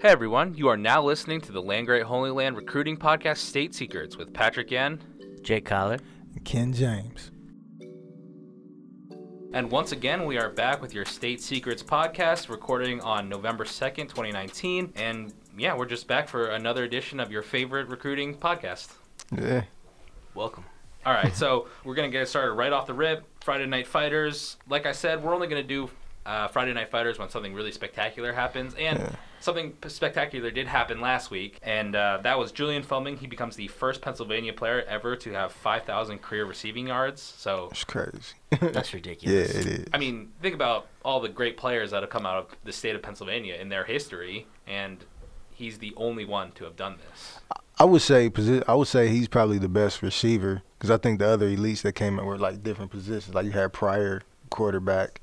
Hey everyone, you are now listening to the Land Grant Holy Land Recruiting Podcast State Secrets with Patrick Yan. Jake Collar. Ken James. And once again, we are back with your State Secrets podcast, recording on November 2nd, 2019. And yeah, we're just back for another edition of your favorite recruiting podcast. Yeah. Welcome. All right, so we're going to get started right off the rip. Friday Night Fighters. Like I said, we're only going to do uh, Friday Night Fighters when something really spectacular happens. And something spectacular did happen last week, and uh, that was Julian Fleming. He becomes the first Pennsylvania player ever to have 5,000 career receiving yards. So, It's crazy. That's ridiculous. yeah, ridiculous. it is. I mean, think about all the great players that have come out of the state of Pennsylvania in their history, and he's the only one to have done this. I would say I would say he's probably the best receiver because I think the other elites that came in were like different positions. Like you had prior quarterback.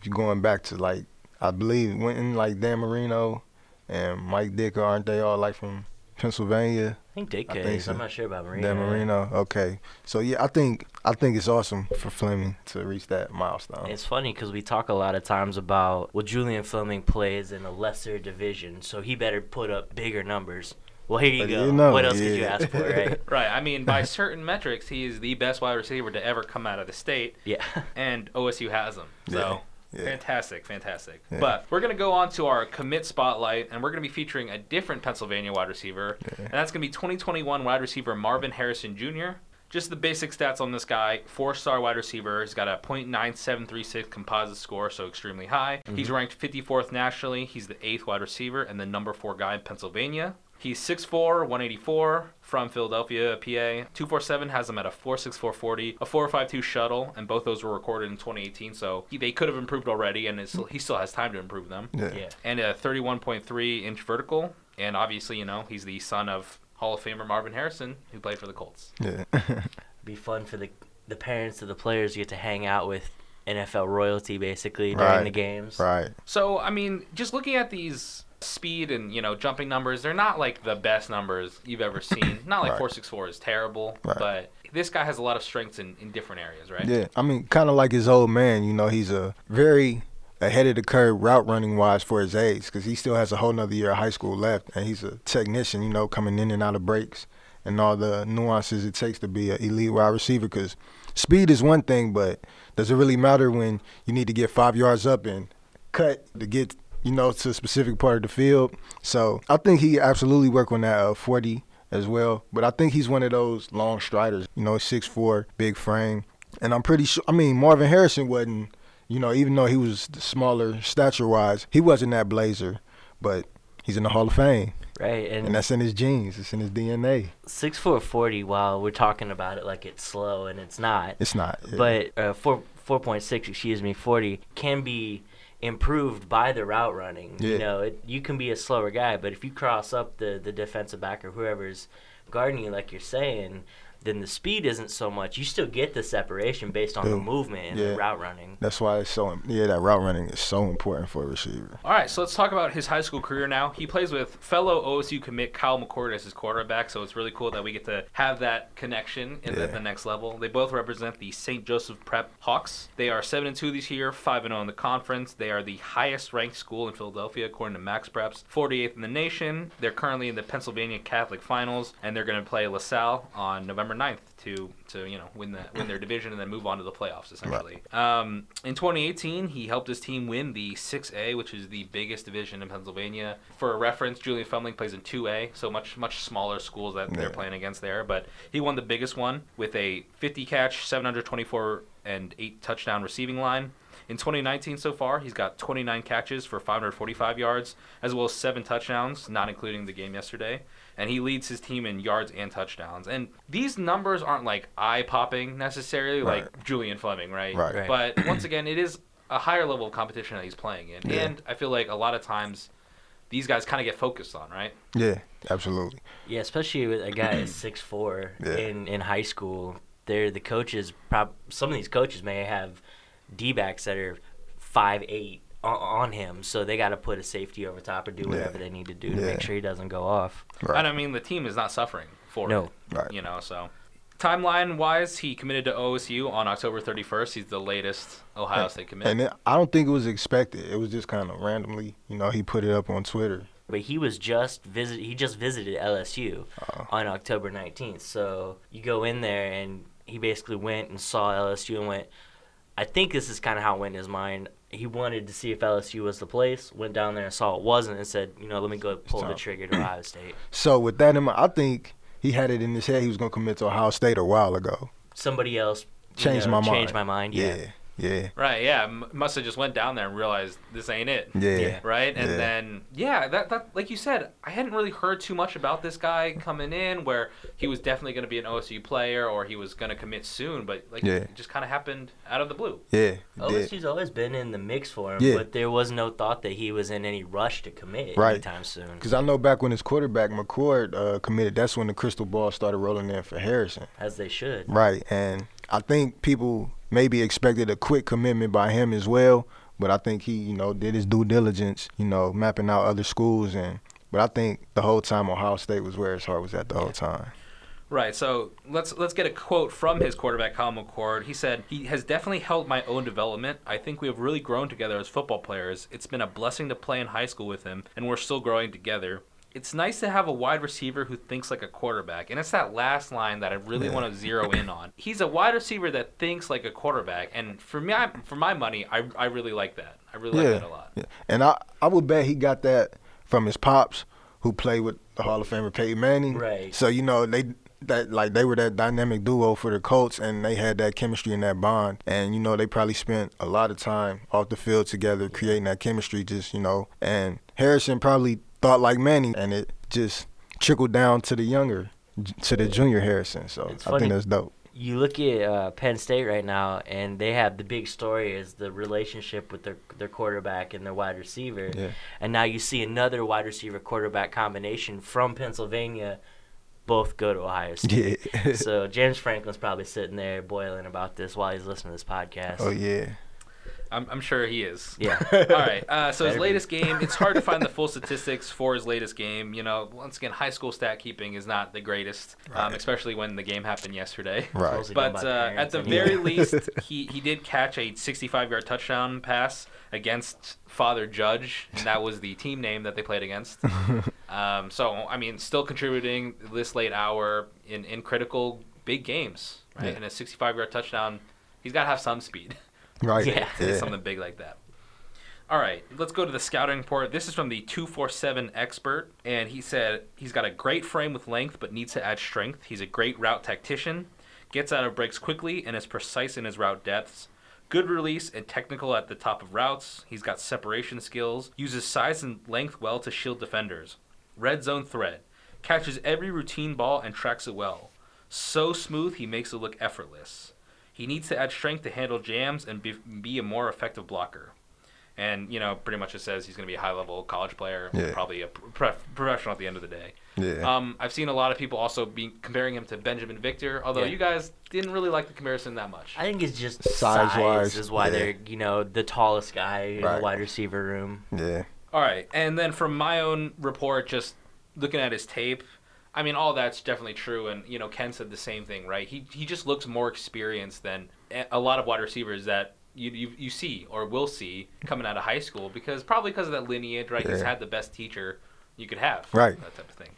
If you're going back to like I believe went in like Dan Marino and Mike Ditka, aren't they all like from Pennsylvania? I think Dick I think is. so. I'm not sure about Marino. Dan Marino. Okay. So yeah, I think I think it's awesome for Fleming to reach that milestone. It's funny because we talk a lot of times about well, Julian Fleming plays in a lesser division, so he better put up bigger numbers. Well, here you But go. you know, what else could you ask for, right? Right. I mean, by certain metrics, he is the best wide receiver to ever come out of the state. Yeah. and OSU has him. So Yeah, yeah. fantastic, fantastic. Yeah. But we're gonna go on to our commit spotlight, and we're gonna be featuring a different Pennsylvania wide receiver, and that's gonna be 2021 wide receiver Marvin Harrison Jr. Just the basic stats on this guy: four-star wide receiver. He's got a .9736 composite score, so extremely high. He's mm-hmm. ranked 54th nationally. He's the eighth wide receiver and the number four guy in Pennsylvania. He's 6'4", 184, from Philadelphia, PA. 247 has him at a 4.6440, a 4.52 shuttle, and both those were recorded in 2018, so he, they could have improved already, and it's, he still has time to improve them. yeah. yeah. And a 31.3 inch vertical, and obviously, you know, he's the son of Hall of Famer Marvin Harrison, who played for the Colts. Yeah. be fun for the the parents of the players to get to hang out with NFL royalty basically during Right. the games. right. So, I mean, just looking at these speed and, you know, jumping numbers, they're not like the best numbers you've ever seen. not like Right. 464 is terrible, Right. but this guy has a lot of strengths in, in different areas, right? Yeah, I mean, kind of like his old man. You know, he's a very ahead of the curve route running wise for his age because he still has a whole nother year of high school left, and he's a technician. You know, coming in and out of breaks and all the nuances it takes to be an elite wide receiver. Because speed is one thing, but does it really matter when you need to get five yards up and cut to get you know to a specific part of the field? So I think he absolutely work on that uh, 40 as well. But I think he's one of those long striders. You know, six four, big frame, and I'm pretty sure. I mean, Marvin Harrison wasn't. You know, even though he was smaller stature wise, he wasn't that blazer, but he's in the Hall of Fame, Right. And, and that's in his genes. It's in his DNA. six four forty. While we're talking about it like it's slow and it's not, It's not. yeah. but uh, four four point six, excuse me, forty can be improved by the route running. Yeah. You know, it, you can be a slower guy, but if you cross up the the defensive back or whoever's guarding you, like you're saying, then the speed isn't so much. You still get the separation based on the movement and Yeah. the route running. that's why it's so. Yeah, that route running is so important for a receiver. All right, so let's talk about his high school career now. He plays with fellow OSU commit Kyle McCord as his quarterback, so it's really cool that we get to have that connection in the, Yeah. the next level. They both represent the St. Joseph Prep Hawks. They are 7 and 2 this year, 5 and 0 in the conference. They are the highest ranked school in Philadelphia according to Max Preps, 48th in the nation. They're currently in the Pennsylvania Catholic Finals and they're going to play LaSalle on November 9th to to, you know, win the win their division and then move on to the playoffs essentially. Um, in 2018, he helped his team win the 6A, which is the biggest division in Pennsylvania. For a reference, Julian Fleming plays in 2A, so much much smaller schools that they're playing against there. But he won the biggest one with a 50 catch, 724 and eight touchdown receiving line. In 2019 so far, he's got 29 catches for 545 yards, as well as seven touchdowns, not including the game yesterday. And he leads his team in yards and touchdowns. And these numbers aren't like eye popping necessarily, like Julian Fleming, right? Right. Right. But once again, it is a higher level of competition that he's playing in. Yeah. And I feel like a lot of times these guys kind of get focused on, right? Yeah, absolutely. Yeah, especially with a guy at six four Yeah. in in high school. They're the coaches. Prob- some of these coaches may have d backs that are five eight on him, so they got to put a safety over top or do whatever they need to do to Yeah. make sure he doesn't go off. Right. And I mean, the team is not suffering for No. it. Right. You know, so timeline wise, he committed to OSU on October 31st. He's the latest Ohio State commit. And it, I don't think it was expected. It was just kind of randomly, you know, he put it up on Twitter. But he was just visit. He just visited LSU Oh. Uh. on October nineteenth. So you go in there and he basically went and saw LSU and went. I think this is kind of how it went in his mind. He wanted to see if LSU was the place. Went down there and saw it wasn't, and said, you know, let me go pull the trigger to Ohio State. So with that in mind, I think he had it in his head he was gonna commit to Ohio State a while ago. Somebody else you Changed know, my mind. Changed my mind. Yeah. Yeah, yeah, right, yeah. M- must have just went down there and realized this ain't it. yeah. Yeah. Right? And Yeah. then, yeah, that, that, like you said, I hadn't really heard too much about this guy coming in where he was definitely going to be an OSU player or he was going to commit soon, but like Yeah. it just kind of happened out of the blue. Yeah, he did. OSU's always been in the mix for him, Yeah. but there was no thought that he was in any rush to commit Right. anytime soon. Because I know back when his quarterback McCord uh, committed, that's when the crystal ball started rolling in for Harrison. As they should. Right, and I think people maybe expected a quick commitment by him as well, but I think he, you know, did his due diligence, you know, mapping out other schools and. But I think the whole time Ohio State was where his heart was at the whole time. Right. So let's let's get a quote from his quarterback, Kyle McCord. He said, "He has definitely helped my own development. I think we have really grown together as football players. It's been a blessing to play in high school with him, and we're still growing together." It's nice to have a wide receiver who thinks like a quarterback, and it's that last line that I really Yeah. want to zero in on. He's a wide receiver that thinks like a quarterback, and for me, I, for my money, I, I really like that. I really like that a lot. Yeah. And I, I would bet he got that from his pops, who played with the Hall of Famer Peyton Manning. Right. So you know they that like they were that dynamic duo for the Colts, and they had that chemistry and that bond. And you know they probably spent a lot of time off the field together, creating that chemistry. Just you know, and Harrison probably thought like Manning, and it just trickled down to the younger, to the junior Harrison. So It's I funny. think that's dope. you look at uh, Penn State right now, and they have the big story is the relationship with their their quarterback and their wide receiver. Yeah. And now you see another wide receiver quarterback combination from Pennsylvania, both go to Ohio State. Yeah. so James Franklin's probably sitting there boiling about this while he's listening to this podcast. oh yeah. I'm, I'm sure he is. Yeah. All right. Uh, so his latest game, it's hard to find the full statistics for his latest game. You know, once again, high school stat keeping is not the greatest, um, especially when the game happened yesterday. Right. But by uh, at the anyway. very least, he, he did catch a 65 yard touchdown pass against Father Judge, and that was the team name that they played against. um, so, I mean, still contributing this late hour in, in critical big games, right? Yeah. And a 65 yard touchdown, he's got to have some speed Right. Yeah. to do something big like that. All right, let's go to the scouting report. This is from the 247 expert, and he said he's got a great frame with length, but needs to add strength. He's a great route tactician, gets out of breaks quickly, and is precise in his route depths. Good release and technical at the top of routes. He's got separation skills, uses size and length well to shield defenders. Red zone threat, catches every routine ball and tracks it well. So smooth, he makes it look effortless. He needs to add strength to handle jams and be, be a more effective blocker. And, you know, pretty much it says he's going to be a high level college player, Yeah. probably a pro- professional at the end of the day. Yeah. Um, I've seen a lot of people also be comparing him to Binjimen Victor, although Yeah. you guys didn't really like the comparison that much. I think it's just Size-wise, size, is why yeah. they're you know the tallest guy in the wide receiver room. yeah. All right, and then from my own report, just looking at his tape, I mean, all that's definitely true, and you know, Ken said the same thing, right? He he just looks more experienced than a- lot of wide receivers that you you, you see or will see coming out of high school because probably because of that lineage, right? He's had the best teacher you could have, Right. That type of thing.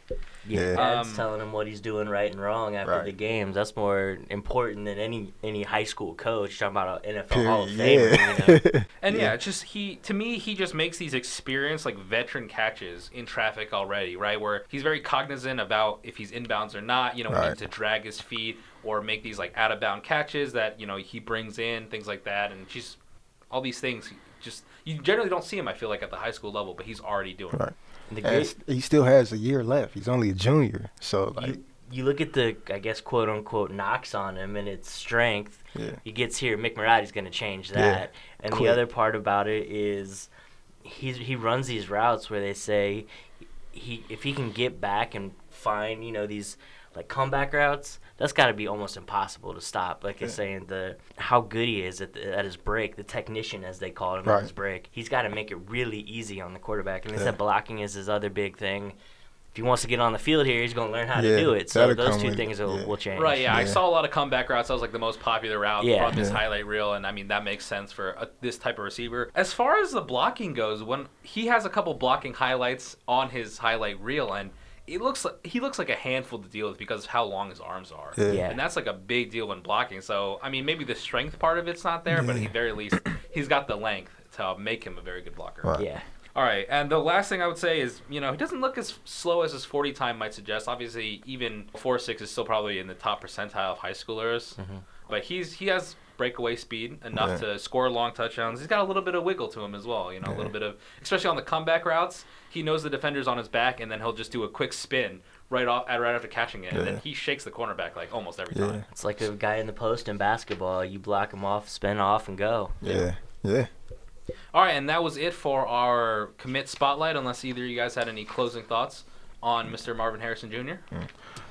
Yeah, Yeah. Um, telling him what he's doing right and wrong after Right. the games. That's more important than any any high school coach talking about an NFL Hall of Period. Famer. You know? Yeah. And yeah, it's just he to me he just makes these experienced like veteran catches in traffic already, right? Where he's very cognizant about if he's inbounds or not, you know, Right. need to drag his feet or make these like out of bound catches that, you know, he brings in, things like that and just all these things just you generally don't see him I feel like at the high school level, but he's already doing. Right. The And great, he still has a year left. He's only a junior, so like, you, you look at the I guess quote unquote knocks on him and its strength. yeah, He gets here, Mick Marotti's going to change that. Yeah. And the other part about it is he he runs these routes where they say he if he can get back and find you know these like comeback routes, that's got to be almost impossible to stop. Like you're saying, the how good he is at, the, at his break, the technician as they call him Right. at his break, he's got to make it really easy on the quarterback. And they Yeah. said blocking is his other big thing. If he wants to get on the field here, he's going to learn how Yeah, to do it. So those two with- things will, yeah. will change. Right, yeah. I saw a lot of comeback routes. That was like the most popular route Yeah. from his Yeah. highlight reel, and I mean that makes sense for uh this type of receiver. As far as the blocking goes, when he has a couple blocking highlights on his highlight reel, and it looks like he looks like a handful to deal with because of how long his arms are, Yeah. Yeah. and that's like a big deal when blocking. So I mean, maybe the strength part of it's not there, but at the very least, he's got the length to make him a very good blocker. Right. Yeah. All right, and the last thing I would say is, you know, he doesn't look as slow as his 40 time might suggest. Obviously, even 4-6 is still probably in the top percentile of high schoolers, mm-hmm. but he's he has breakaway speed enough Yeah. to score long touchdowns. He's got a little bit of wiggle to him as well, you know, a little bit of, especially on the comeback routes. He knows the defender's on his back, and then he'll just do a quick spin right off right after catching it, and then he shakes the cornerback like almost every Yeah. time. It's like a guy in the post in basketball. You block him off, spin off, and go. Yeah. Yeah. All right, and that was it for our commit spotlight. Unless either of you guys had any closing thoughts on Mr. Marvin Harrison Jr.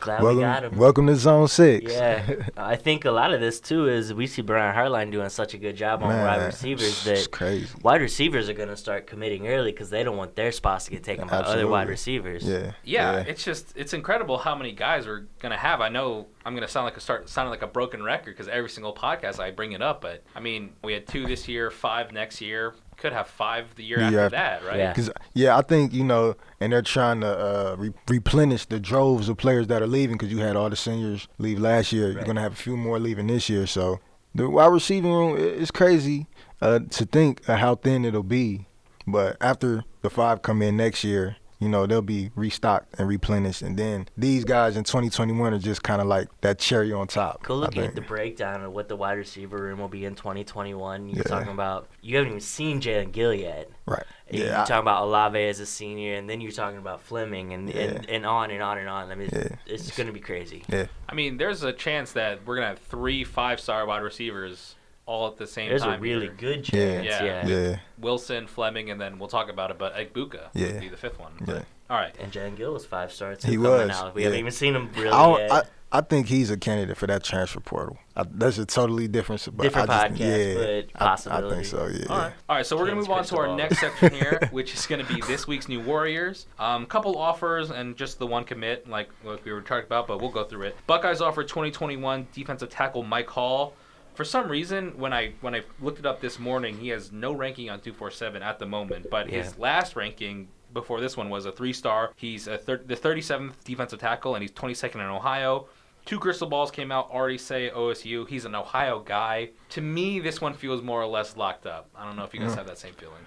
Glad we got Welcome, him. welcome to Zone Six. Yeah, I think a lot of this too is we see Brian Hartline doing such a good job on wide receivers that crazy. wide receivers are going to start committing early because they don't want their spots to get taken by other wide Absolutely. receivers. Yeah. Yeah, it's just it's incredible how many guys we're gonna have. I know I'm gonna sound like a start sounding like a broken record because every single podcast I bring it up, but I mean we had two this year, five next year, could have five the year The after that, right? Yeah. Cause yeah, I think you know, and they're trying to uh, re- replenish the droves of players that are leaving because you had all the seniors leave last year. You're gonna have a few more leaving this year, so the wide receiving room i- it's crazy uh, to think of how thin it'll be. But after the five come in next year, you know they'll be restocked and replenished, and then these guys in 2021 are just kind of like that cherry on top. Go I look at the breakdown of what the wide receiver room will be in 2021. You're Yeah. talking about you haven't even seen Jaelen Gill yet. right. Yeah. You're I- talking about Olave as a senior, and then you're talking about Fleming, and, and, Yeah. and on and on and on. I mean, Yeah. it's going to be crazy. yeah. I mean, there's a chance that we're gonna have three five star wide receivers all at the same There's time. a really here. good Yeah. chance. Yeah. Yeah. Yeah. Wilson, Fleming, and then we'll talk about it, but Egbuka Yeah. would be the fifth one. Yeah. All right. And Jaelen Gill was five stars. He was, Out. We yeah. haven't even seen him really I, yet. I I think he's a candidate for that transfer portal. I, that's a totally different. But Different I just, podcast, yeah, but I- I, think so. Yeah. All right. All right. So we're gonna move on to our next section here, which is gonna be this week's new Warriors. Um, couple offers and just the one commit, like like we were talking about, but we'll go through it. Buckeyes offer 2021 defensive tackle Mike Hall. For some reason, when I when I looked it up this morning, he has no ranking on 247 at the moment, but Yeah. his last ranking before this one was a three star. He's a thir- the 37th defensive tackle, and he's 22nd in Ohio. Two crystal balls came out already say OSU. He's an Ohio guy. To me, this one feels more or less locked up. I don't know if you guys have that same feeling.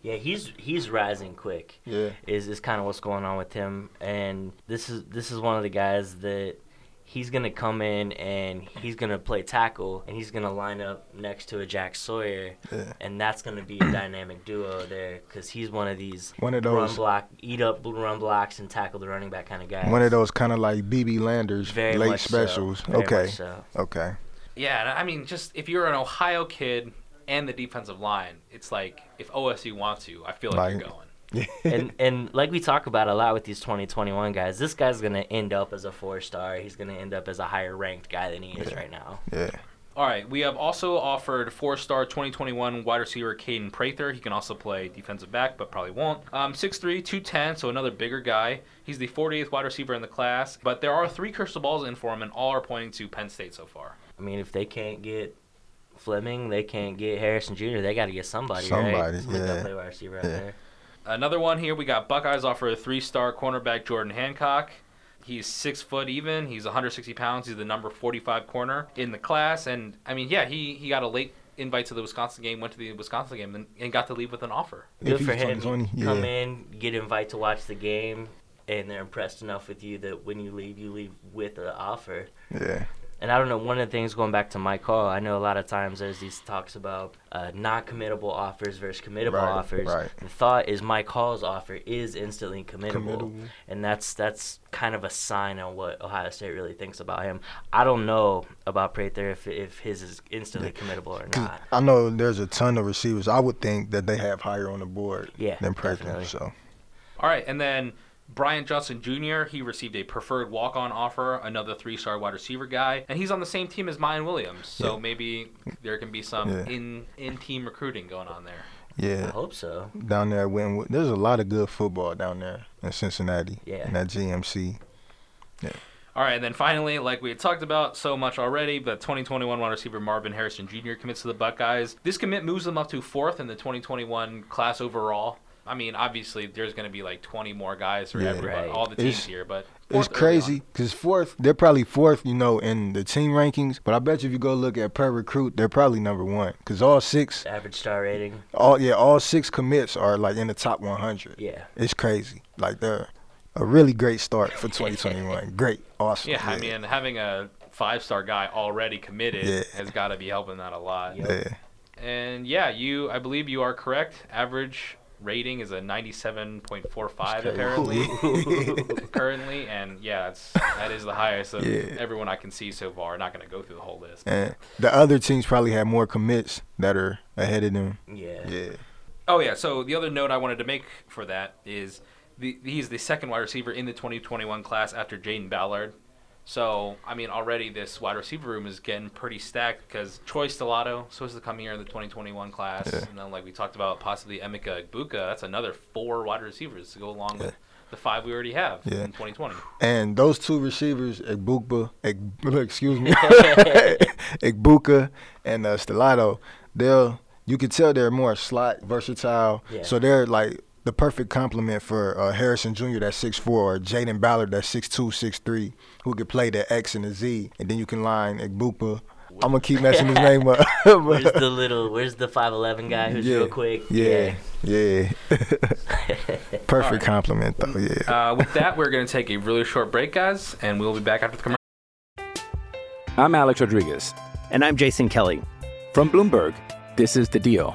yeah, he's he's rising quick. Yeah. is is kind of what's going on with him, and this is this is one of the guys that he's gonna come in and he's gonna play tackle and he's gonna line up next to a Jack Sawyer, Yeah. and that's gonna be a dynamic duo there because he's one of these One of those, run those. block, eat up run blocks and tackle the running back kind of guys. One of those kind of like BB Landers very late much so, specials. very okay. much so. Okay. Yeah, I mean, just if you're an Ohio kid and the defensive line, it's like if OSU wants you, I feel like, Like- you're going. And and like we talk about a lot with these 2021 guys, this guy's gonna end up as a four star. He's gonna end up as a higher ranked guy than he is right now. Yeah. All right, we have also offered four-star 2021 wide receiver Kaden Prather. He can also play defensive back, but probably won't. Um, 6'3", 210, so another bigger guy. He's the 48th wide receiver in the class, but there are three crystal balls in for him, and all are pointing to Penn State so far. I mean, if they can't get Fleming, they can't get Harrison Jr. They got to get somebody, Somebody, right? Somebody yeah. play wide receiver out Yeah. there. Another one here, we got Buckeyes offer a three-star cornerback Jordan Hancock. He's six foot even. He's 160 pounds. He's the number 45 corner in the class, and I mean, yeah, he he got a late invite to the Wisconsin game, went to the Wisconsin game, and, and got to leave with an offer. Good If for him. 2020, Come yeah. in, get invite to watch the game, and they're impressed enough with you that when you leave, you leave with an offer. Yeah. And I don't know, one of the things going back to Mike Hall, I know a lot of times there's these talks about uh, not committable offers versus committable Right, offers. right. The thought is Mike Hall's offer is instantly committable. Committable. And that's that's kind of a sign on what Ohio State really thinks about him. I don't know about Prather if if his is instantly committable or not. I know there's a ton of receivers. I would think that they have higher on the board Yeah, than Prather. definitely. So All right, and then Brian Johnson Jr. He received a preferred walk-on offer, another three-star wide receiver guy, and he's on the same team as Mayan Williams. So Yeah. maybe there can be some Yeah. in in-team recruiting going on there. Yeah. I hope so. down there, when there's a lot of good football down there in Cincinnati. Yeah. in that GMC. Yeah. All right, and then finally, like we had talked about so much already, but 2021 wide receiver Marvin Harrison Jr. commits to the Buckeyes. This commit moves them up to fourth in the 2021 class overall. I mean, obviously, there's going to be like 20 more guys for Yeah. everybody, Right. all the teams It's- here, but It's fourth early crazy because fourth, they're probably fourth, you know, in the team rankings. But I bet you if you go look at per recruit, they're probably number one because all six, Average star rating. all yeah, all six commits are like in the top 100. Yeah. It's crazy. Like they're a really great start for 2021. great, awesome. Yeah, I mean, having a five-star guy already committed Yeah. has got to be helping that a lot. Yep. yeah. And yeah, you, I believe you are correct. Average rating is a 97.45 apparently currently, and yeah, it's that is the highest of Yeah. everyone I can see so far. Not going to go through the whole list. And the other teams probably have more commits that are ahead of them. Yeah. Yeah. Oh yeah. So the other note I wanted to make for that is the, he's the second wide receiver in the 2021 class after Jayden Ballard. So I mean, already this wide receiver room is getting pretty stacked because Troy Stellato supposed to come here in the 2021 class, Yeah. and then like we talked about, possibly Emeka Egbuka. That's another four wide receivers to go along Yeah. with the five we already have Yeah. in 2020. And those two receivers, Eg, excuse me, Egbuka and uh, Stellato, they'll you could tell they're more slot versatile. Yeah. So they're like the perfect complement for uh, Harrison Jr. that's 6'4", or Jayden Ballard that's 6'2", 6'3", who could play the X and the Z, and then you can line Egbukba. I'm gonna keep messing his name up. Where's the little? Where's the five eleven guy who's yeah, real quick? Yeah, yeah. Perfect compliment though. Yeah. Uh, with that, we're going to take a really short break, guys, and we'll be back after the commercial. I'm Alex Rodriguez. And I'm Jason Kelly. From Bloomberg, this is The Deal.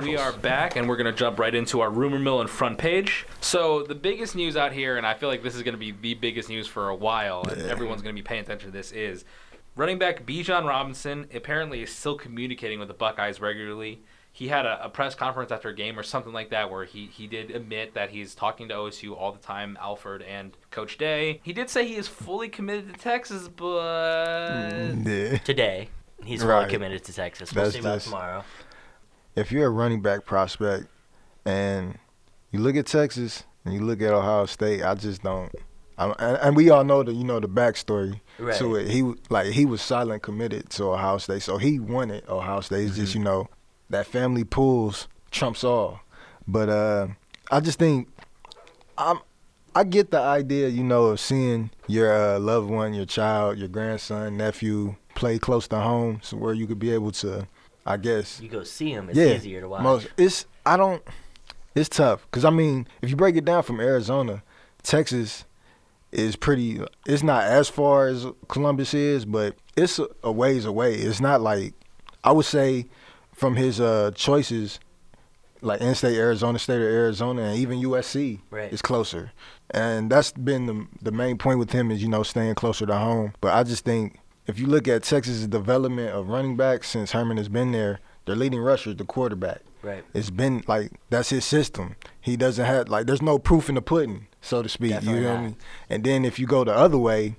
We are back, and we're going to jump right into our rumor mill and front page. So, the biggest news out here, and I feel like this is going to be the biggest news for a while, and everyone's going to be paying attention to this, is running back Bijan Robinson apparently is still communicating with the Buckeyes regularly. He had a, a press conference after a game or something like that where he, he did admit that he's talking to OSU all the time, Alford and Coach Day. He did say he is fully committed to Texas, but. Today, he's fully Right. committed to Texas. We'll That's see about tomorrow. If you're a running back prospect and you look at Texas and you look at Ohio State, I just don't. I, and, and we all know the you know the backstory Right. to it. He like he was silent committed to Ohio State, so he wanted Ohio State. It's just you know that family pulls trumps all. But uh, I just think I'm. I get the idea, you know, of seeing your uh, loved one, your child, your grandson, nephew play close to home, so where you could be able to, I guess, You go see him. It's yeah, easier to watch. Most it's I don't. It's tough because I mean, if you break it down from Arizona, Texas is pretty. It's not as far as Columbus is, but it's a, a ways away. It's not like I would say from his uh, choices, like in-state Arizona, state of Arizona, and even USC Right. is closer. And that's been the the main point with him is you know staying closer to home. But I just think if you look at Texas' development of running backs since Herman has been there, their leading rusher is the quarterback. Right. It's been like that's his system. He doesn't have like there's no proof in the pudding, so to speak. Definitely you know not. what I mean? And then if you go the other way,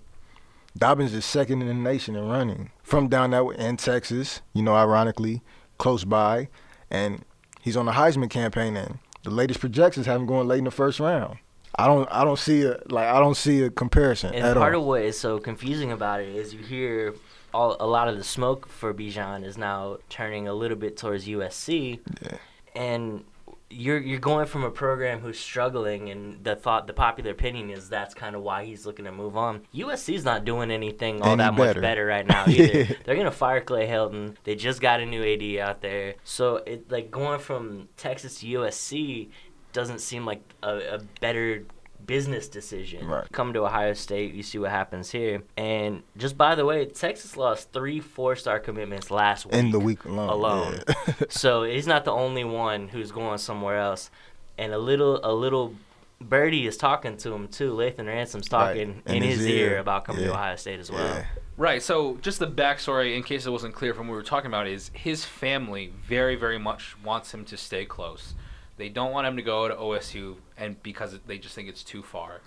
Dobbins is second in the nation in running from down that way in Texas. You know, ironically, close by, and he's on the Heisman campaign. And the latest projections have him going late in the first round. I don't, I don't see a like, I don't see a comparison And part all. of what is so confusing about it is you hear all a lot of the smoke for Bijan is now turning a little bit towards USC, Yeah. and you're you're going from a program who's struggling, and the thought the popular opinion is that's kind of why he's looking to move on. USC's not doing anything all Any that better. much better right now either. They're gonna fire Clay Helton. They just got a new AD out there, so it like going from Texas to USC doesn't seem like a, a better business decision. Right. Come to Ohio State, you see what happens here. And just by the way, Texas lost three four-star commitments last week. in the week alone. alone. yeah. so he's not the only one who's going somewhere else. And a little a little birdie is talking to him too. Lathan Ransom's talking Right. in, his, ear. about coming to Ohio State as well. Yeah. Right. So, just the backstory, in case it wasn't clear from what we were talking about, is his family very, very much wants him to stay close. They don't want him to go to OSU, and because they just think it's too far.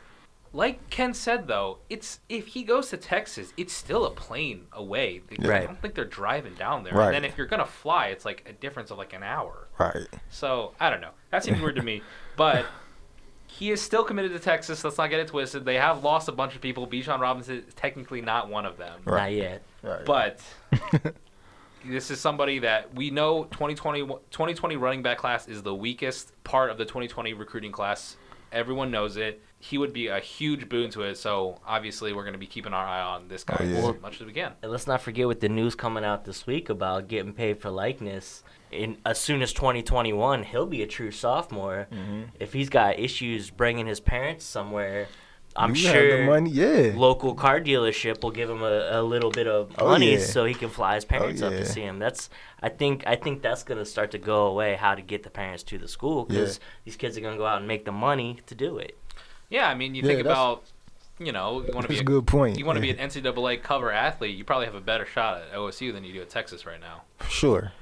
Like Ken said, though, it's if he goes to Texas, it's still a plane away. They- Right. I don't think they're driving down there. Right. And then if you're gonna fly, it's like a difference of like an hour. Right. So I don't know. That seems weird to me. But he is still committed to Texas. Let's not get it twisted. They have lost a bunch of people. Bijan Robinson is technically not one of them. Not yet. Right. But this is somebody that we know 2020, 2020 running back class is the weakest part of the 2020 recruiting class. Everyone knows it. He would be a huge boon to it. So obviously, we're going to be keeping our eye on this guy Oh, yeah. as much as we can. And let's not forget with the news coming out this week about getting paid for likeness. In as soon as 2021, he'll be a true sophomore. Mm-hmm. If he's got issues bringing his parents somewhere, I'm You sure the money. Yeah. local car dealership will give him a, a little bit of Oh, money yeah. so he can fly his oh, parents up yeah. to see him. That's I think I think that's gonna start to go away. How to get the parents to the school because these kids are gonna go out and make the money to do it. Yeah, I mean, you Yeah, think about, you know, you want to be a a good point. You want to be an NCAA cover athlete, you probably have a better shot at OSU than you do at Texas right now. Sure.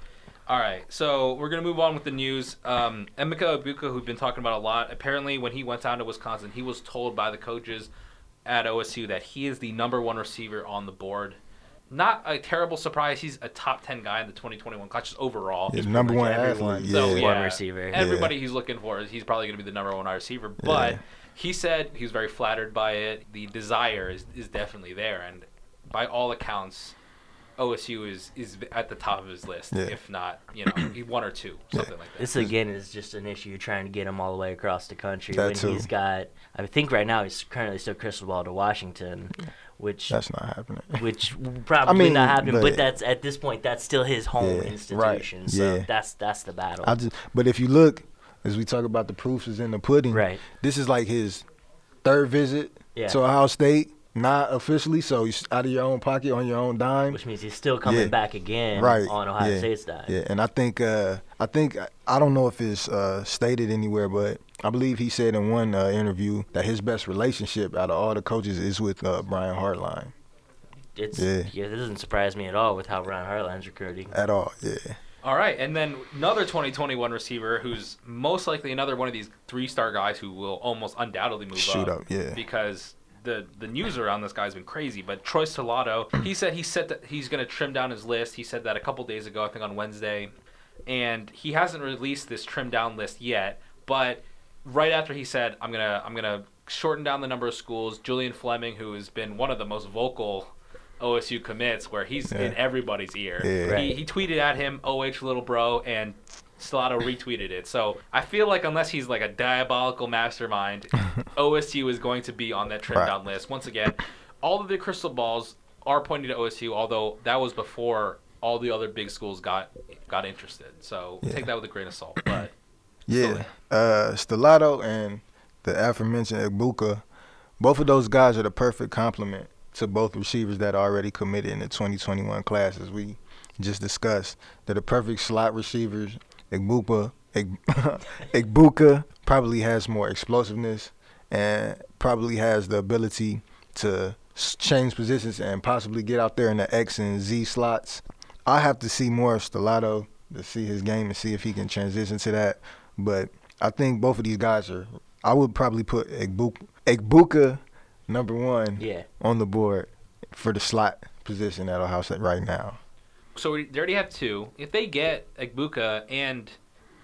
All right, so we're gonna move on with the news. Um, Emeka Egbuka, who've been talking about a lot, apparently when he went down to Wisconsin, he was told by the coaches at OSU that he is the number one receiver on the board. Not a terrible surprise. He's a top ten guy in the 2021 class just overall. He's number one everyone. athlete. So, Yeah. One receiver. Everybody he's looking for, he's probably going to be the number one receiver. But Yeah. he said he was very flattered by it. The desire is, is definitely there, and by all accounts, OSU is is at the top of his list, Yeah. if not you know one or two, something like that. This again is just an issue trying to get him all the way across the country That when too. he's got. I think right now he's currently still crystal ball to Washington, which That's not happening. which will probably mean, not happening, But, but- that's at this point that's still his home Yeah, right. So yeah. that's that's the battle. I just, but if you look, as we talk about the proofs is in the pudding. Right. This is like his third visit Yeah. to Ohio State, not officially, so he's out of your own pocket on your own dime. which means he's still coming Yeah. back again right on Ohio yeah. State's dime. Yeah, and I think uh, I think I don't know if it's uh, stated anywhere, but I believe he said in one uh, interview that his best relationship out of all the coaches is with uh, Brian Hartline. It's Yeah. yeah. it doesn't surprise me at all with how Brian Hartline's recruiting. At all, yeah. All right, and then another 2021 receiver who's most likely another one of these three-star guys who will almost undoubtedly move Shoot up, yeah. Because the the news around this guy's been crazy. But Troy Stellato, he said he said that he's going to trim down his list. He said that a couple days ago, I think on Wednesday, and he hasn't released this trim down list yet. But right after he said, "I'm gonna I'm gonna shorten down the number of schools," Julian Fleming, who has been one of the most vocal OSU commits, where he's in everybody's ear. Yeah. He, he tweeted at him, "OH little bro," and Stellato retweeted it. So I feel like unless he's like a diabolical mastermind, OSU is going to be on that trim Right. down list. Once again, all of the crystal balls are pointing to OSU, although that was before all the other big schools got got interested. So Yeah. take that with a grain of salt. But Yeah, uh, Stellato and the aforementioned Egbuka, both of those guys are the perfect complement to both receivers that are already committed in the 2021 class, as we just discussed. They're the perfect slot receivers. Igbuka, Ig- Igbuka probably has more explosiveness and probably has the ability to change positions and possibly get out there in the X and Z slots. I have to see more of Stellato to see his game and see if he can transition to that. But I think both of these guys are. I would probably put Egbuka, Egbuka number one Yeah. on the board for the slot position at Ohio State right now. So we, they already have two. If they get Egbuka and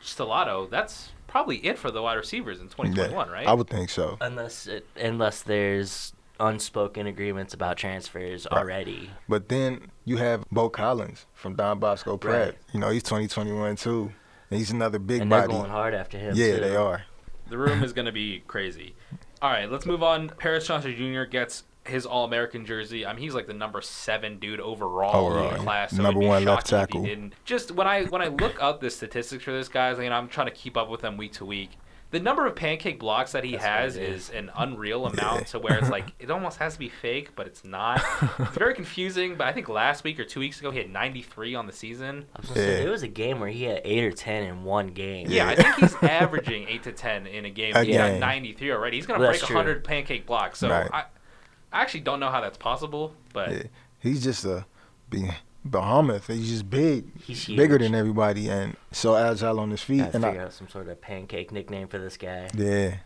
Stellato, that's probably it for the wide receivers in 2021, Yeah, right? I would think so. Unless it, unless there's unspoken agreements about transfers Right. already. But then you have Beaux Collins from Don Bosco Prep. Right. You know, he's 2021 too. And he's another big And they're body. going hard after him, Yeah, too. they are. The room is going to be crazy. All right, let's move on. Paris Johnson Jr. gets his All-American jersey. I mean, he's like the number seven dude overall, in the class. So number one left shocking if he tackle. Just when I when I look up the statistics for this guy, you know, I'm trying to keep up with them week to week. The number of pancake blocks that he That's has is. it is an unreal amount to where it's like it almost has to be fake, but it's not. it's very confusing. But I think last week or two weeks ago he had 93 on the season. I was say, there was a game where he had eight or ten in one game. Yeah, I think he's averaging eight to ten in a game. A He's got 93 already. He's gonna That's break true. 100 pancake blocks. So Right. I, I actually don't know how that's possible, but Yeah. He's just a big behemoth. He's just big. He's bigger than everybody and so agile on his feet. Gotta and figure I, out some sort of pancake nickname for this guy. yeah.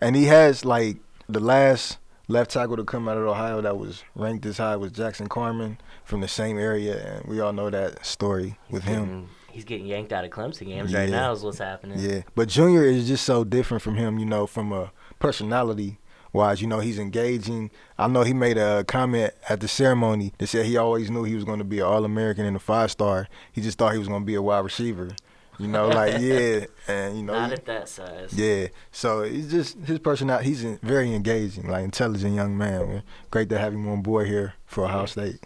And he has like the last left tackle to come out of Ohio that was ranked as high was Jackson Carman from the same area and we all know that story with him. He's getting yanked out of Clemson games right now. Is what's happening. Yeah, but Junior is just so different from him, you know, from a personality wise. You know, he's engaging. I know he made a comment at the ceremony that said he always knew he was going to be an All American and a five star. He just thought he was going to be a wide receiver. You know, like yeah, and you know, Not he- at that size. yeah. So it's just his personality. He's a very engaging, like intelligent young man. man. Great to have him on board here for Ohio State.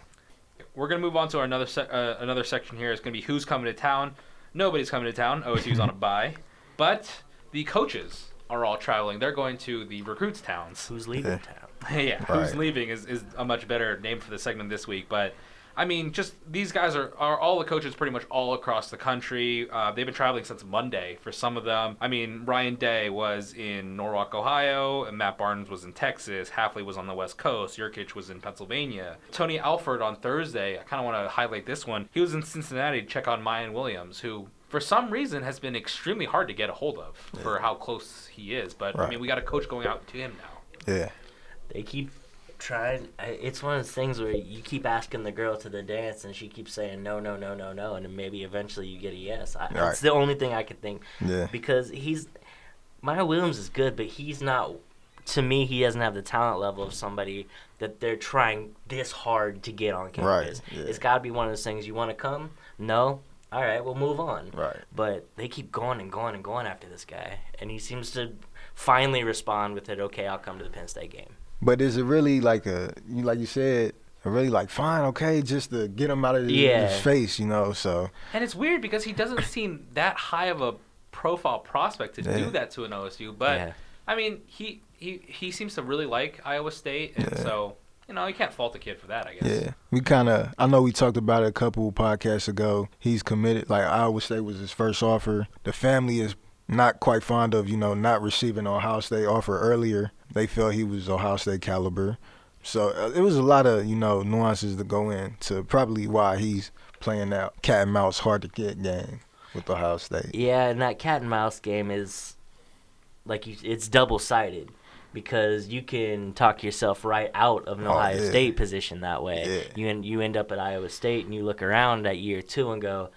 we're gonna move on to our another se- uh, another section here. It's gonna be who's coming to town. Nobody's coming to town. OSU's on a bye, but the coaches are all traveling. They're going to the recruits towns. Who's leaving Yeah. town? yeah, who's leaving is, is a much better name for the segment this week. But I mean, just these guys are, are all the coaches pretty much all across the country. Uh, they've been traveling since Monday for some of them. I mean, Ryan Day was in Norwalk, Ohio, and Matt Barnes was in Texas. Hafley was on the West Coast. Yurcich was in Pennsylvania. Tony Alford on Thursday, I kind of want to highlight this one. He was in Cincinnati to check on Mayan Williams, who for some reason has been extremely hard to get a hold of for how close he is. But I mean, we got a coach going out to him now. Yeah. They keep trying. It's one of those things where you keep asking the girl to the dance, and she keeps saying no, no, no, no, no, and then maybe eventually you get a yes. I, Right. That's the only thing I could think. Yeah. Because he's Mayan Williams is good, but he's not. To me, he doesn't have the talent level of somebody that they're trying this hard to get on Right, campus. yeah. It's got to be one of those things. You want to come? No. All right, we'll move on. Right. But they keep going and going and going after this guy, and he seems to finally respond with it. Okay, I'll come to the Penn State game. But is it really like a you like you said, really like fine, okay, just to get him out of his, Yeah. his face, you know? So And it's weird because he doesn't seem that high of a profile prospect to Yeah. do that to an OSU. But Yeah. I mean, he, he he seems to really like Iowa State, and Yeah. so you know you can't fault the kid for that. I guess. yeah, we kind of I know we talked about it a couple podcasts ago. He's committed. Like Iowa State was his first offer. The family is not quite fond of you know not receiving Ohio State offer earlier. They felt he was Ohio State caliber. So uh, it was a lot of you know nuances to go in to probably why he's playing that cat and mouse hard to get game with Ohio State. Yeah, and that cat and mouse game is like you, it's double sided because you can talk yourself right out of an Oh, Ohio yeah. State position that way. Yeah. You end, you end up at Iowa State and you look around at year two and go,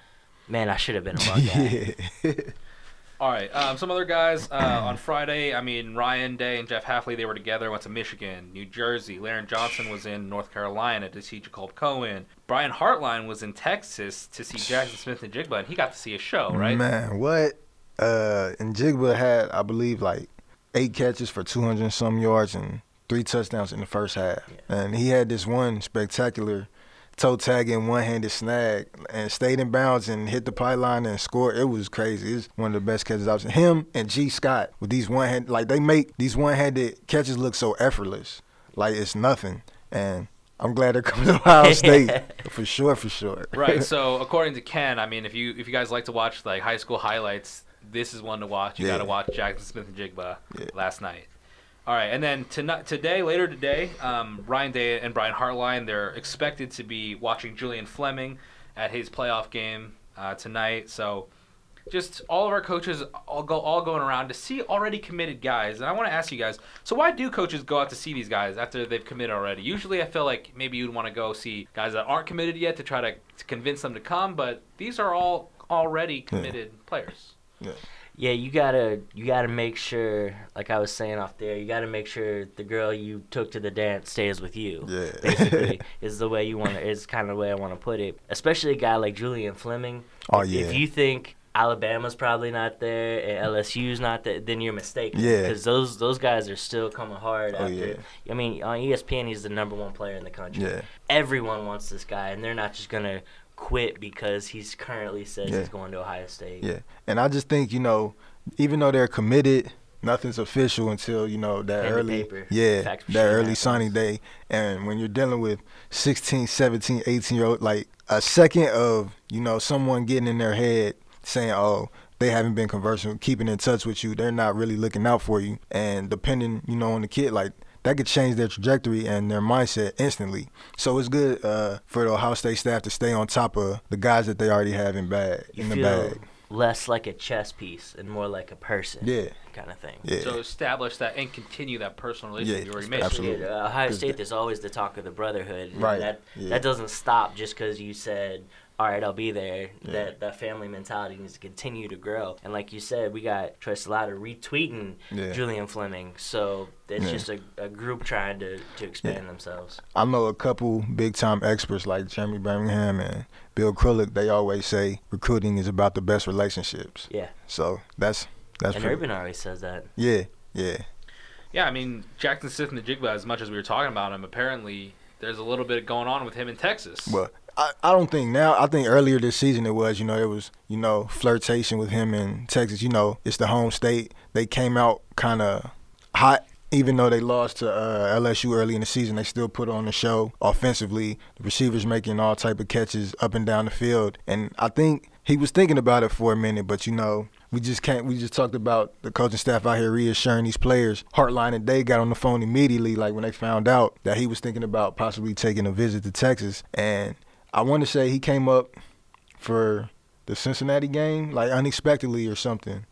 "Man, I should have been a Buckeye." yeah. All right. Um, some other guys uh, on Friday. I mean, Ryan Day and Jeff Hafley. They were together. Went to Michigan, New Jersey. Laren Johnson was in North Carolina to see Jacob Cohen. Brian Hartline was in Texas to see Jaxon Smith-Njigba, and he got to see a show, right? Man, what? Uh, and Jigba had, I believe, like eight catches for 200 and some yards and three touchdowns in the first half. And he had this one spectacular toe tagging one handed snag and stayed in bounds and hit the pylon and scored. It was crazy. It's one of the best catches I've seen. Him and Gee Scott with these one hand, like they make these one handed catches look so effortless. Like it's nothing. And I'm glad they're coming to Ohio State for sure, for sure. right. So according to Ken, I mean, if you if you guys like to watch like high school highlights, this is one to watch. You Yeah. got to watch Jaxon Smith-Njigba last night. All right, and then tonight, today, later today, um, Ryan Day and Brian Hartline, they're expected to be watching Julian Fleming at his playoff game uh, tonight. So just all of our coaches all go all going around to see already committed guys. And I want to ask you guys, so why do coaches go out to see these guys after they've committed already? Usually, I feel like maybe you'd want to go see guys that aren't committed yet to try to, to convince them to come, but these are all already committed players. Yeah. Yeah, you gotta you gotta make sure, like I was saying off there, you gotta make sure the girl you took to the dance stays with you. Yeah. basically is the way you want to. Is kind of the way I want to put it. Especially a guy like Julian Fleming. Oh, If- yeah. If you think Alabama's probably not there and LSU's not there, then you're mistaken. Yeah. Because those those guys are still coming hard Oh, after. yeah. I mean, on ESPN, he's the number one player in the country. Yeah. Everyone wants this guy, and they're not just gonna quit because he's currently says Yeah. he's going to Ohio State. Yeah, and I just think you know, even though they're committed, nothing's official until you know that Pen early, paper. yeah, that early signing day. And when you're dealing with 16, 17, 18 year old, like a second of you know someone getting in their head saying, "Oh, they haven't been conversing, keeping in touch with you. They're not really looking out for you." And depending, you know, on the kid, like that could change their trajectory and their mindset instantly. So it's good uh, for the Ohio State staff to stay on top of the guys that they already have in bag You in the feel bag. less like a chess piece and more like a person. Yeah. Kind of thing. Yeah. So establish that and continue that personal relationship you already made. absolutely. Yeah, Ohio 'Cause State, that- there's always the talk of the brotherhood. Right, That yeah. that doesn't stop just because you said, "All right, I'll be there." Yeah. That that family mentality needs to continue to grow. And like you said, we got Troy Salata retweeting Yeah. Julian Fleming. So it's Yeah. just a, a group trying to, to expand themselves. I know a couple big time experts like Jeremy Birmingham and Bill Kurelic. They always say recruiting is about the best relationships. Yeah. So that's that's and pretty- Urban always says that. Yeah, yeah, Yeah, I mean Jaxon Smith-Njigba. As much as we were talking about him, apparently there's a little bit going on with him in Texas. Well, I, I don't think now. I think earlier this season it was. You know, it was you know flirtation with him in Texas. You know, it's the home state. They came out kind of hot. Even though they lost to uh, LSU early in the season, they still put on the show offensively. The receivers making all type of catches up and down the field, and I think he was thinking about it for a minute. But you know, we just can't. We just talked about the coaching staff out here reassuring these players. Hartline and they got on the phone immediately, like when they found out that he was thinking about possibly taking a visit to Texas, and I want to say he came up for the Cincinnati game, like unexpectedly or something.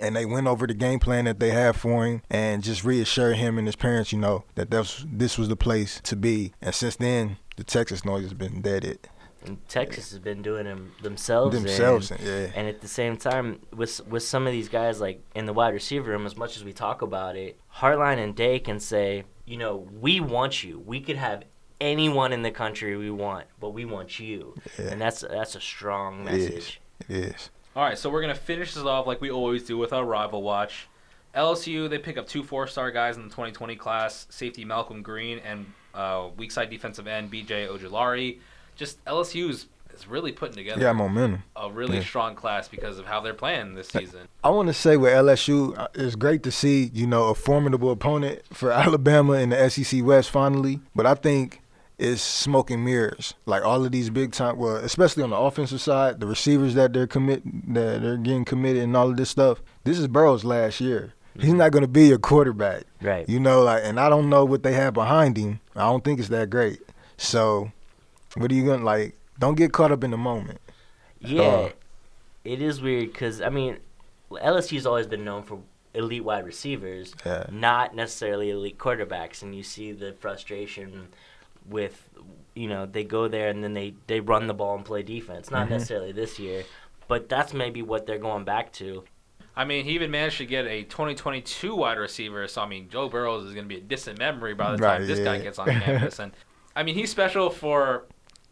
And they went over the game plan that they had for him and just reassured him and his parents, you know, that that's, this was the place to be. And since then, the Texas noise has been deaded. And Texas has been doing them themselves. Themselves, and, yeah. And at the same time, with with some of these guys, like in the wide receiver room, as much as we talk about it, Hartline and Day can say, you know, we want you. We could have anyone in the country we want, but we want you. Yeah. And that's that's a strong It is. message. It is. All right, so we're gonna finish this off like we always do with our rival watch. LSU they pick up two four-star guys in the 2020 class: safety Malcolm Green and uh, weak side defensive end BJ Ojulari. Just LSU is, is really putting together Yeah, momentum. a really Yeah. strong class because of how they're playing this season. I want to say with LSU, uh, it's great to see you know a formidable opponent for Alabama in the SEC West finally. But I think it's smoking mirrors. Like all of these big time, well, especially on the offensive side, the receivers that they're commit that they're getting committed and all of this stuff. This is Burrow's last year. He's not going to be a quarterback, Right. You know, like, and I don't know what they have behind him. I don't think it's that great. So, what are you gonna like? Don't get caught up in the moment. Yeah, Uh, it is weird because I mean, LSU's always been known for elite wide receivers, Yeah. not necessarily elite quarterbacks, and you see the frustration with, you know, they go there and then they they run the ball and play defense. Not Mhm. necessarily this year, but that's maybe what they're going back to. I mean, he even managed to get a 2022 wide receiver. So I mean, Joe Burrows is going to be a distant memory by the time Right, this guy gets on campus. And I mean, he's special for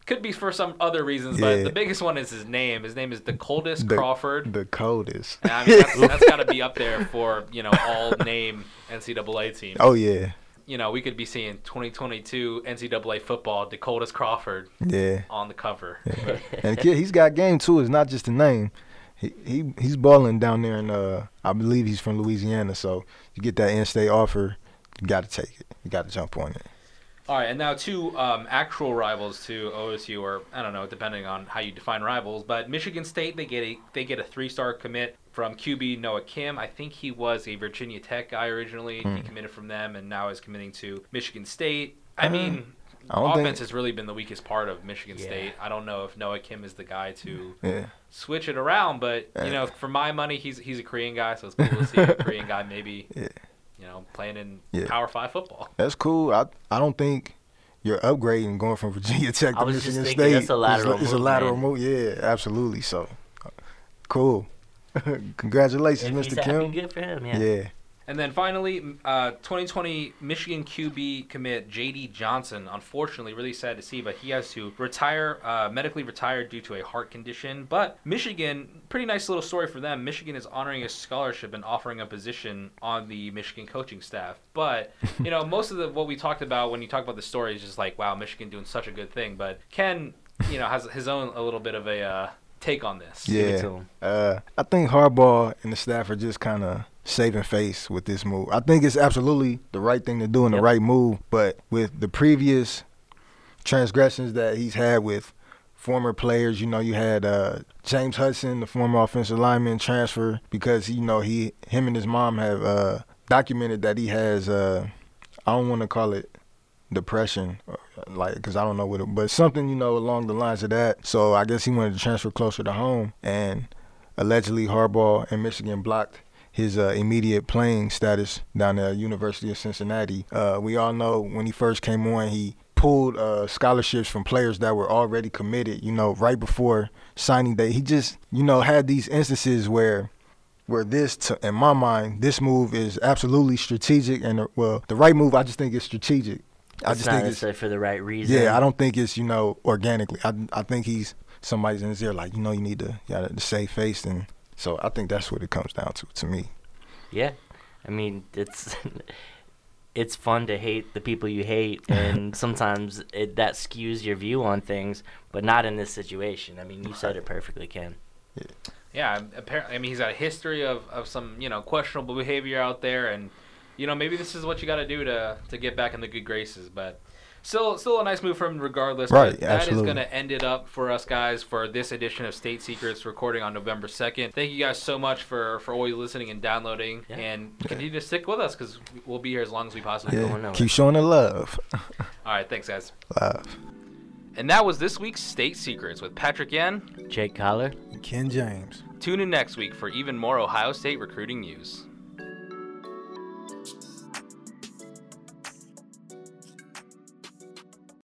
could be for some other reasons, but Yeah. the biggest one is his name. His name is the coldest The- Crawford. The coldest. And I mean, that's, that's got to be up there for you know all name NCAA team. Oh yeah, You know, we could be seeing 2022 NCAA football, Decoldest Crawford yeah. on the cover. and the kid, he's got game too. It's not just a name. He, he he's balling down there in uh I believe he's from Louisiana. So you get that in-state offer, you got to take it. You got to jump on it. All right, and now two um, actual rivals to OSU, or I don't know, depending on how you define rivals. But Michigan State, they get a they get a three-star commit from QB Noah Kim. I think he was a Virginia Tech guy originally. He Hmm. committed from them, and now is committing to Michigan State. I Uh, mean, I offense think. has really been the weakest part of Michigan Yeah. State. I don't know if Noah Kim is the guy to Yeah. switch it around, but you know, for my money, he's he's a Korean guy, so it's cool to see a Korean guy maybe, Yeah. You know, playing in Yeah. Power Five football. That's cool. I I don't think you're upgrading going from Virginia Tech to I was Michigan thinking State. that's a lateral it's, it's a lateral man. move. Yeah, absolutely. So, cool. Congratulations, If Mr. happy, Kim. good for him. Yeah. Yeah. And then finally, uh, 2020 Michigan QB commit J.D. Johnson. Unfortunately, really sad to see, but he has to retire, uh, medically retired due to a heart condition. But Michigan, pretty nice little story for them. Michigan is honoring his scholarship and offering a position on the Michigan coaching staff. But you know, most of the what we talked about when you talk about the story is just like, wow, Michigan doing such a good thing. But Ken, you know, has his own a little bit of a uh, take on this. Yeah. Uh, I think Harbaugh and the staff are just kind of saving face with this move. I think it's absolutely the right thing to do and Yep. the right move, but with the previous transgressions that he's had with former players, you know, you had uh, James Hudson, the former offensive lineman, transfer because you know he, him and his mom have uh, documented that he has. Uh, I don't want to call it depression, or, like because I don't know what, it, but something you know along the lines of that. So I guess he wanted to transfer closer to home, and allegedly Harbaugh and Michigan blocked his uh, immediate playing status down at University of Cincinnati. Uh, we all know when he first came on, he pulled uh, scholarships from players that were already committed. You know, right before signing day, he just you know had these instances where where this, to, in my mind, this move is absolutely strategic and uh, well, the right move. I just think it's strategic. I just think it's for the right reason. yeah. I don't think it's you know organically. I I think he's somebody's in his ear like you know you need to you gotta save face and so I think that's what it comes down to to me. Yeah, I mean it's it's fun to hate the people you hate, and sometimes it, that skews your view on things, but not in this situation. I mean, you said it perfectly, Ken. Yeah, apparently, I mean, he's got a history of, of some, you know, questionable behavior out there, and, you know, maybe this is what you got to do to to get back in the good graces. But still, still a nice move from regardless. Right, But that is absolutely. going to end it up for us guys for this edition of State Secrets, recording on November second. Thank you guys so much for for always listening and downloading, Yeah. and continue to stick with us because we'll be here as long as we possibly Yeah, can. keep showing the love. All right, thanks, guys. love. And that was this week's State Secrets with Patrick Yen. Jake Collar. And Ken James. Tune in next week for even more Ohio State recruiting news.